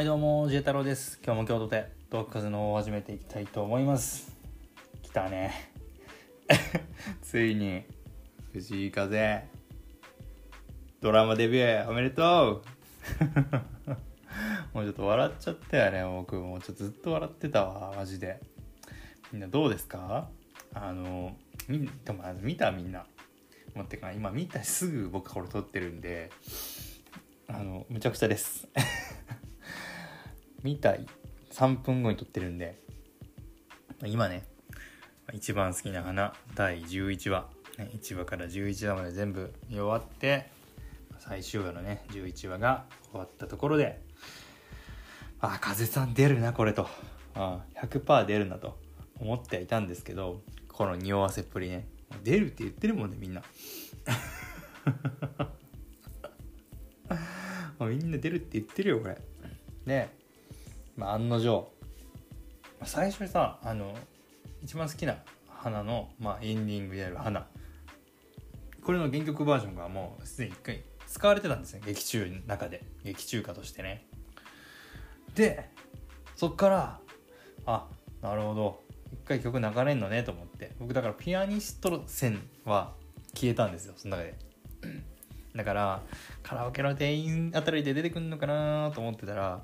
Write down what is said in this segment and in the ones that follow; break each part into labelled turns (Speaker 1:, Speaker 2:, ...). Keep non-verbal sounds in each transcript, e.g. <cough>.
Speaker 1: はいどうも、ジエ太郎です。今日も京都でトークカズのを始めていきたいと思います。来たね。<laughs> ついに、藤井風、ドラマデビューおめでとう <laughs> もうちょっと笑っちゃったよね、僕。もうちょっとずっと笑ってたわ、マジで。みんなどうですか？あの、みでも見たみんな。持ってか今見たすぐ僕これ撮ってるんで、あの、むちゃくちゃです。見た3分後に撮ってるんで。今ね一番好きな花第11話、1話から11話まで全部見終わって最終話のね11話が終わったところであ風さん出るなこれと。あ100%出るなと思ってはいたんですけどこの匂わせっぷりね。出るって言ってるもんねみんな。<laughs> みんな出るって言ってるよこれ。ね。まあ、案の定。最初にさあの一番好きな花の、まあ、エンディングである花。これの原曲バージョンがもうすでに一回使われてたんですね。劇中の中で。劇中歌としてね。でそっからあなるほど。一回曲流れんのねと思って。僕だからピアニスト線は消えたんですよその中で。だからカラオケの店員あたりで出てくんのかなと思ってたら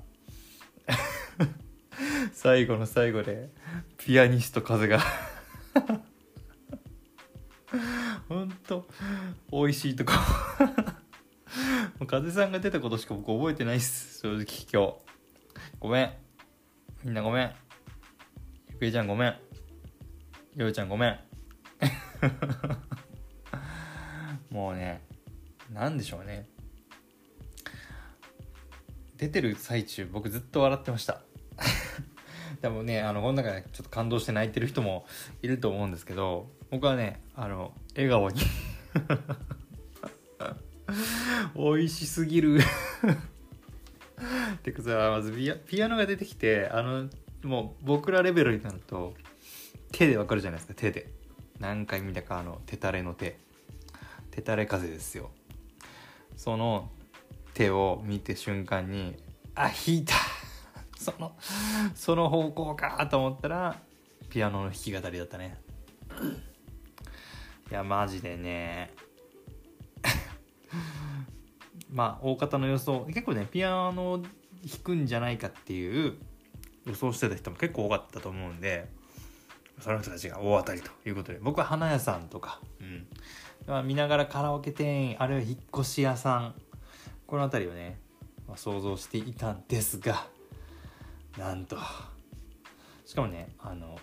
Speaker 1: 最後の最後でピアニスト風が。ほんと美味しいとこ。もう風さんが出たことしか僕覚えてないっす。正直今日。ごめん。みんなごめん。ゆくえちゃんごめん。ようちゃんごめん。<laughs> もうねなんでしょうね。出てる最中僕ずっと笑ってました。でもねあのこの中でちょっと感動して泣いてる人もいると思うんですけど僕はねあの笑顔に <laughs> 美味しすぎるてかさまずピアピアノが出てきてあのもう僕らレベルになると手でわかるじゃないですか手で。何回見たかあの手たれの手。手たれ風ですよ。その手を見て瞬間にあ弾いたそのその方向かと思ったらピアノの弾き語りだったね。いやマジでね。<laughs> まあ大方の予想。結構ねピアノ弾くんじゃないかっていう予想してた人も結構多かったと思うんでその人たちが大当たりということで僕は花屋さんとか、うん、見ながらカラオケ店員あるいは引っ越し屋さんこの辺りをね、まあ、想像していたんですがなんと。しかもねあの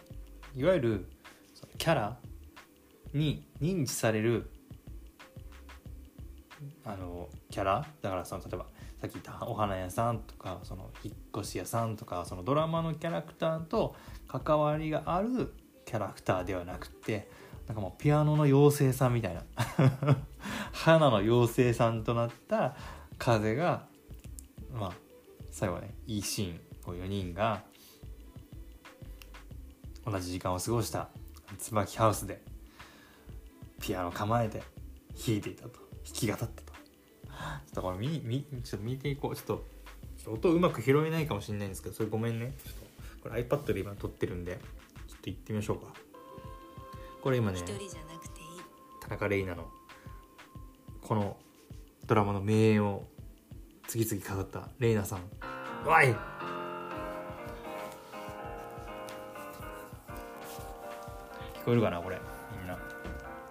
Speaker 1: いわゆるキャラに認知されるあのキャラだからその例えばさっき言ったお花屋さんとかその引っ越し屋さんとかそのドラマのキャラクターと関わりがあるキャラクターではなくてなんかもうピアノの妖精さんみたいな <laughs> 花の妖精さんとなった風がまあ最後はねいいシーン。こう4人が同じ時間を過ごした椿ハウスでピアノ構えて弾いていたと。弾き語ったと。ちょっとこれ見見ちょっと見ていこう。ちょっとちょっと音うまく拾えないかもしれないんですけどそれごめんね。ちょっとこれ iPad で今撮ってるんでちょっと行ってみましょうか。これ今ね
Speaker 2: 一人じゃなくていい。
Speaker 1: 田中玲奈のこのドラマの名演を次々飾った玲奈さん。わい聞こえるかなこれ。みんな。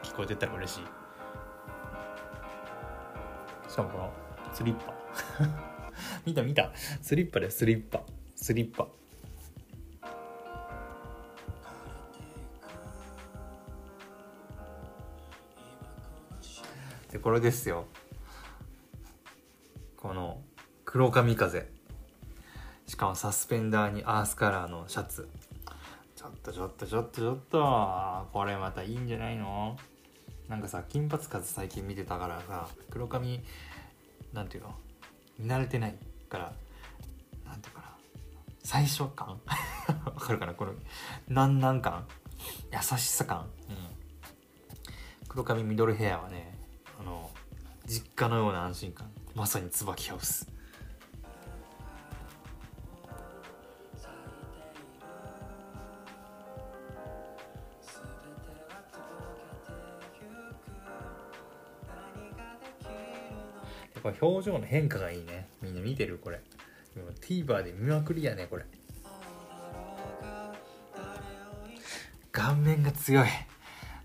Speaker 1: 聞こえてたら嬉しい。しかもこのスリッパ。<laughs> 見た見た。スリッパでスリッパ。スリッパ。でこれですよ。この黒髪風。しかもサスペンダーにアースカラーのシャツ。ちょっとちょっとちょっとちょっと。これまたいいんじゃないの？なんかさ金髪風最近見てたからさ黒髪なんていうの？見慣れてないからなんていうかな。最初感？<laughs> わかるかな？このなんなん感？優しさ感？うん。黒髪ミドルヘアはねあの実家のような安心感。まさに椿ハウス。これ表情の変化がいいね。みんな見てるこれ。今 TVer で見まくりやねこれ。顔面が強い。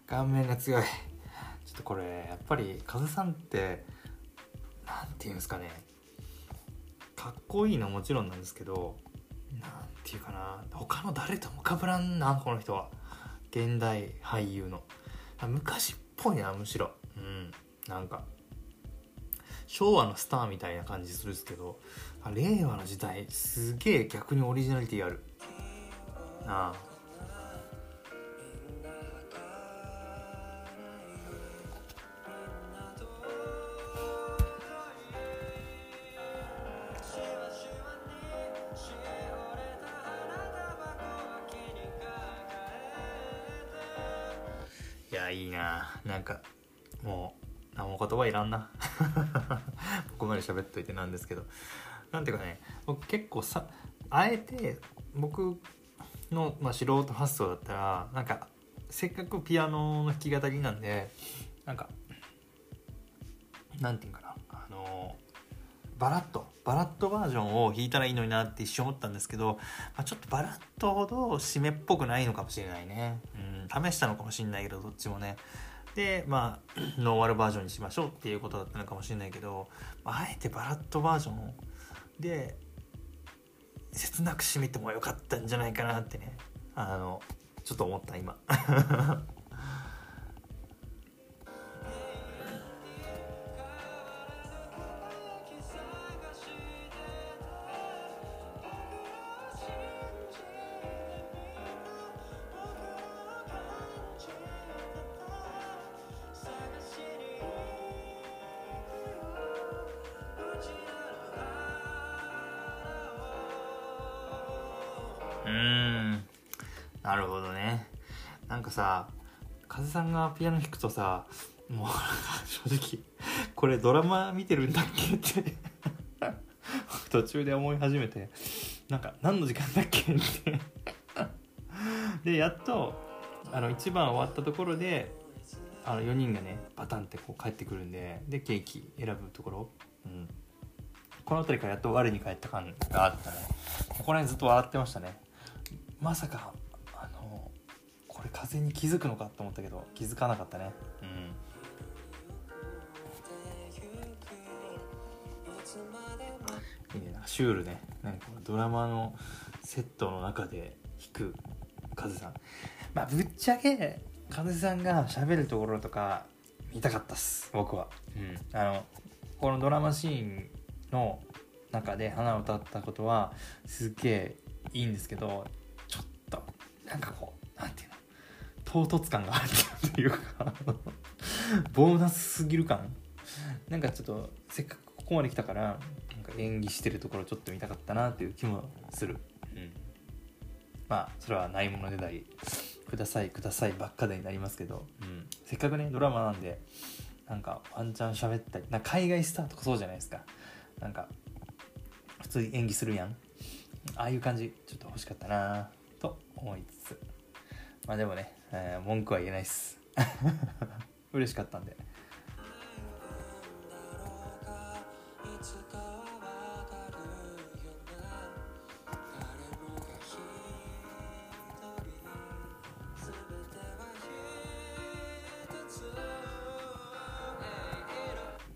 Speaker 1: 顔面が強い。ちょっとこれやっぱり風さんってなんていうんですかね。かっこいいのはもちろんなんですけどなんていうかな。他の誰ともかぶらんなこの人は。現代俳優の。昔っぽいなむしろ。うん。なんか。昭和のスターみたいな感じするんですけど令和の時代すげえ逆にオリジナリティある。なあ。いやいいななんかもう何もう言葉いらんな。<laughs> ここまで喋っといてなんですけど。なんていうかね僕結構さあえて僕の、まあ、素人発想だったらなんかせっかくピアノの弾き語りなんでなんかなんていうかな。あのバラッとバラッとバージョンを弾いたらいいのになって一瞬思ったんですけど、まあ、ちょっとバラッとほど締めっぽくないのかもしれないね、うん、試したのかもしれないけどどっちもね。まあ <clears throat> ノーマルバージョンにしましょうっていうことだったのかもしれないけどあえてバラッとバージョンで切なく締めてもよかったんじゃないかなってねあのちょっと思った今。<laughs> うん。なるほどね。なんかさ風さんがピアノ弾くとさもう <laughs> 正直これドラマ見てるんだっけって。<laughs> 途中で思い始めてなんか何の時間だっけって。でやっとあの1番終わったところであの4人がねバタンってこう帰ってくるんででケーキ選ぶところ、うん、この辺りからやっと我に返った感があったね。ここら辺ずっと笑ってましたね。まさかあのこれ風に気づくのかと思ったけど気づかなかったね。うん。いいね。シュールね。なんかドラマのセットの中で弾く風さん。まあぶっちゃけ風さんが喋るところとか見たかったっす。僕は、うん、あのこのドラマシーンの中で花を歌ったことはすっげえいいんですけどなんかこうなんていうの？唐突感があるっていうか <laughs> ボーナスすぎる感？なんかちょっとせっかくここまで来たからなんか演技してるところちょっと見たかったなっていう気もする、うん、まあそれはないものでないくださいくださいばっかでになりますけど、うん、せっかくねドラマなんでなんかワンチャン喋ったりな海外スターとかそうじゃないですか。なんか普通に演技するやん。ああいう感じ。ちょっと欲しかったなと思いつつ。まあでもね、えー、文句は言えないっす。<laughs> 嬉しかったんで。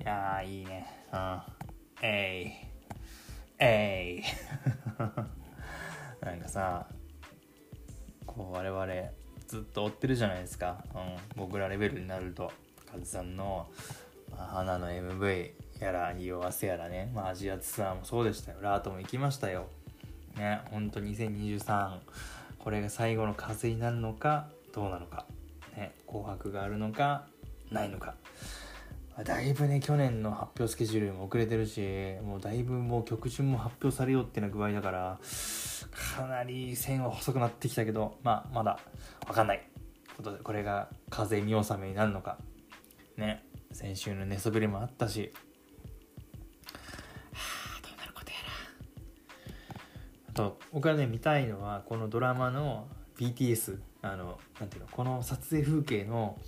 Speaker 1: いやいいね。うん。えい。えい。<laughs> なんかさ我々ずっと追ってるじゃないですか、うん、僕らレベルになると。カズさんの、まあ、花の MV やら匂わせやらね、まあ、アジアツアーもそうでしたよ。ラートも行きましたよ。ねほんと2023これが最後の風になるのかどうなのか。ね紅白があるのかないのか。だいぶね去年の発表スケジュールも遅れてるしもうだいぶもう曲順も発表されようっていうな具合だからかなり線は細くなってきたけど、まあ、まだわかんないことで、これが風見納めになるのか。ね。先週の寝そべりもあったし、はあ、どうなることやら。あと、僕がね、見たいのは、このドラマの BTS、あの、なんていうの、この撮影風景の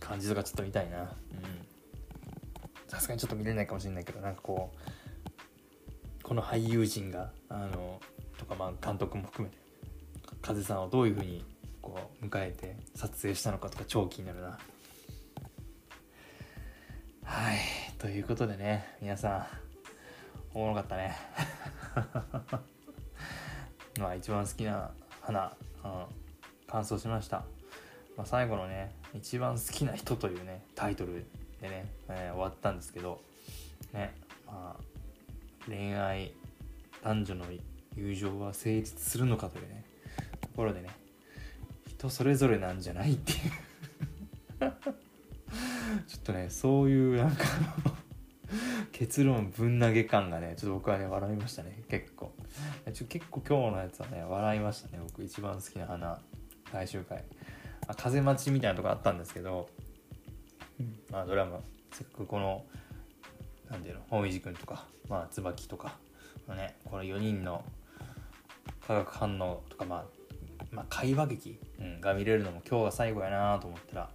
Speaker 1: 感じとかちょっと見たいな。うん。さすがにちょっと見れないかもしれないけどなんかこうこの俳優陣があのとかまあ監督も含めて風さんをどういうふうにこう迎えて撮影したのかとか超気になるな。はい。ということでね皆さんおもろかったね。<laughs> まあ一番好きな花、うん、完走しました、まあ、最後のね一番好きな人というねタイトルでね、えー、終わったんですけどねまあ恋愛男女の友情は成立するのかというねところでね人それぞれなんじゃないっていう。<laughs> ちょっとねそういうなんか結論ぶん投げ感がねちょっと僕はね笑いましたね結構。ちょ結構今日のやつはね笑いましたね僕。一番好きな花最終回あ風待ちみたいなとこあったんですけど、まあドラマせっかくこの何ていうの大泉君とかまあ椿とかねこの4人の化学反応とかまあまあ、会話劇、うん、が見れるのも今日が最後やなと思ったら、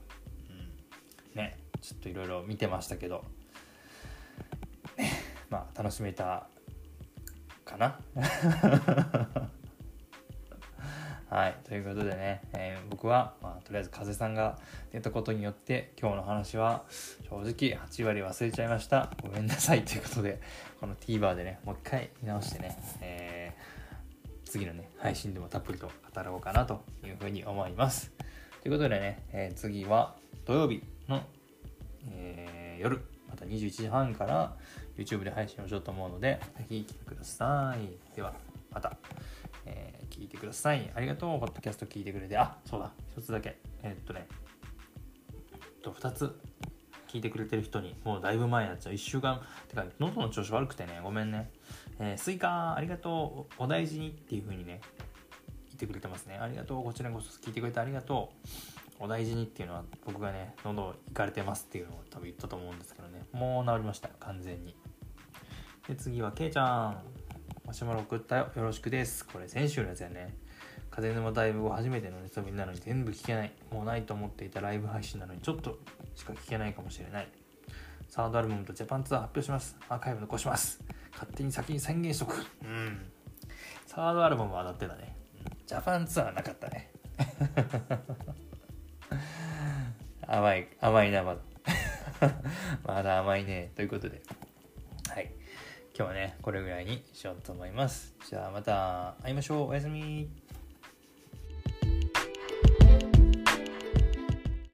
Speaker 1: うん、ねちょっといろいろ見てましたけど、まあ楽しめたかな。<laughs> はい。ということでね、えー、僕は、まあ、とりあえず風さんが出たことによって今日の話は正直8割忘れちゃいました。ごめんなさい。ということでこの TVer でねもう一回見直してね、えー、次のね配信でもたっぷりと語ろうかなというふうに思います。ということでね、えー、次は土曜日の、え夜また21時半から YouTube で配信をしようと思うのでぜひ来てください。ではまた、聞いてください。ありがとう、ポッドキャスト聞いてくれて。あ、そうだ、一つだけ。え、っとね、えっと、二つ聞いてくれてる人に、もうだいぶ前になっちゃう。1週間、てか、喉の調子悪くてね、ごめんね。えー、スイカ、ありがとう、お大事にっていう風にね、言ってくれてますね。ありがとう、こちらこそ聞いてくれてありがとう。お大事にっていうのは、僕がね、喉いかれてますっていうのを多分言ったと思うんですけどね、もう治りました、完全に。で、次は、けいちゃん。マシュマロ送ったよ。よろしくです。これ先週のやつやね。風沼ダイブ後初めてのネタビなのに全部聞けない。もうないと思っていたライブ配信なのにちょっとしか聞けないかもしれない。サードアルバムとジャパンツアー発表します。アーカイブ残します。勝手に先に宣言しとく。うん。サードアルバムは当たってたね。ジャパンツアーなかったね。<laughs> 甘い、甘いな、まだ。まだ甘いね。ということで。今日はね、これぐらいにしようと思います。じゃあまた会いましょう。おやすみ。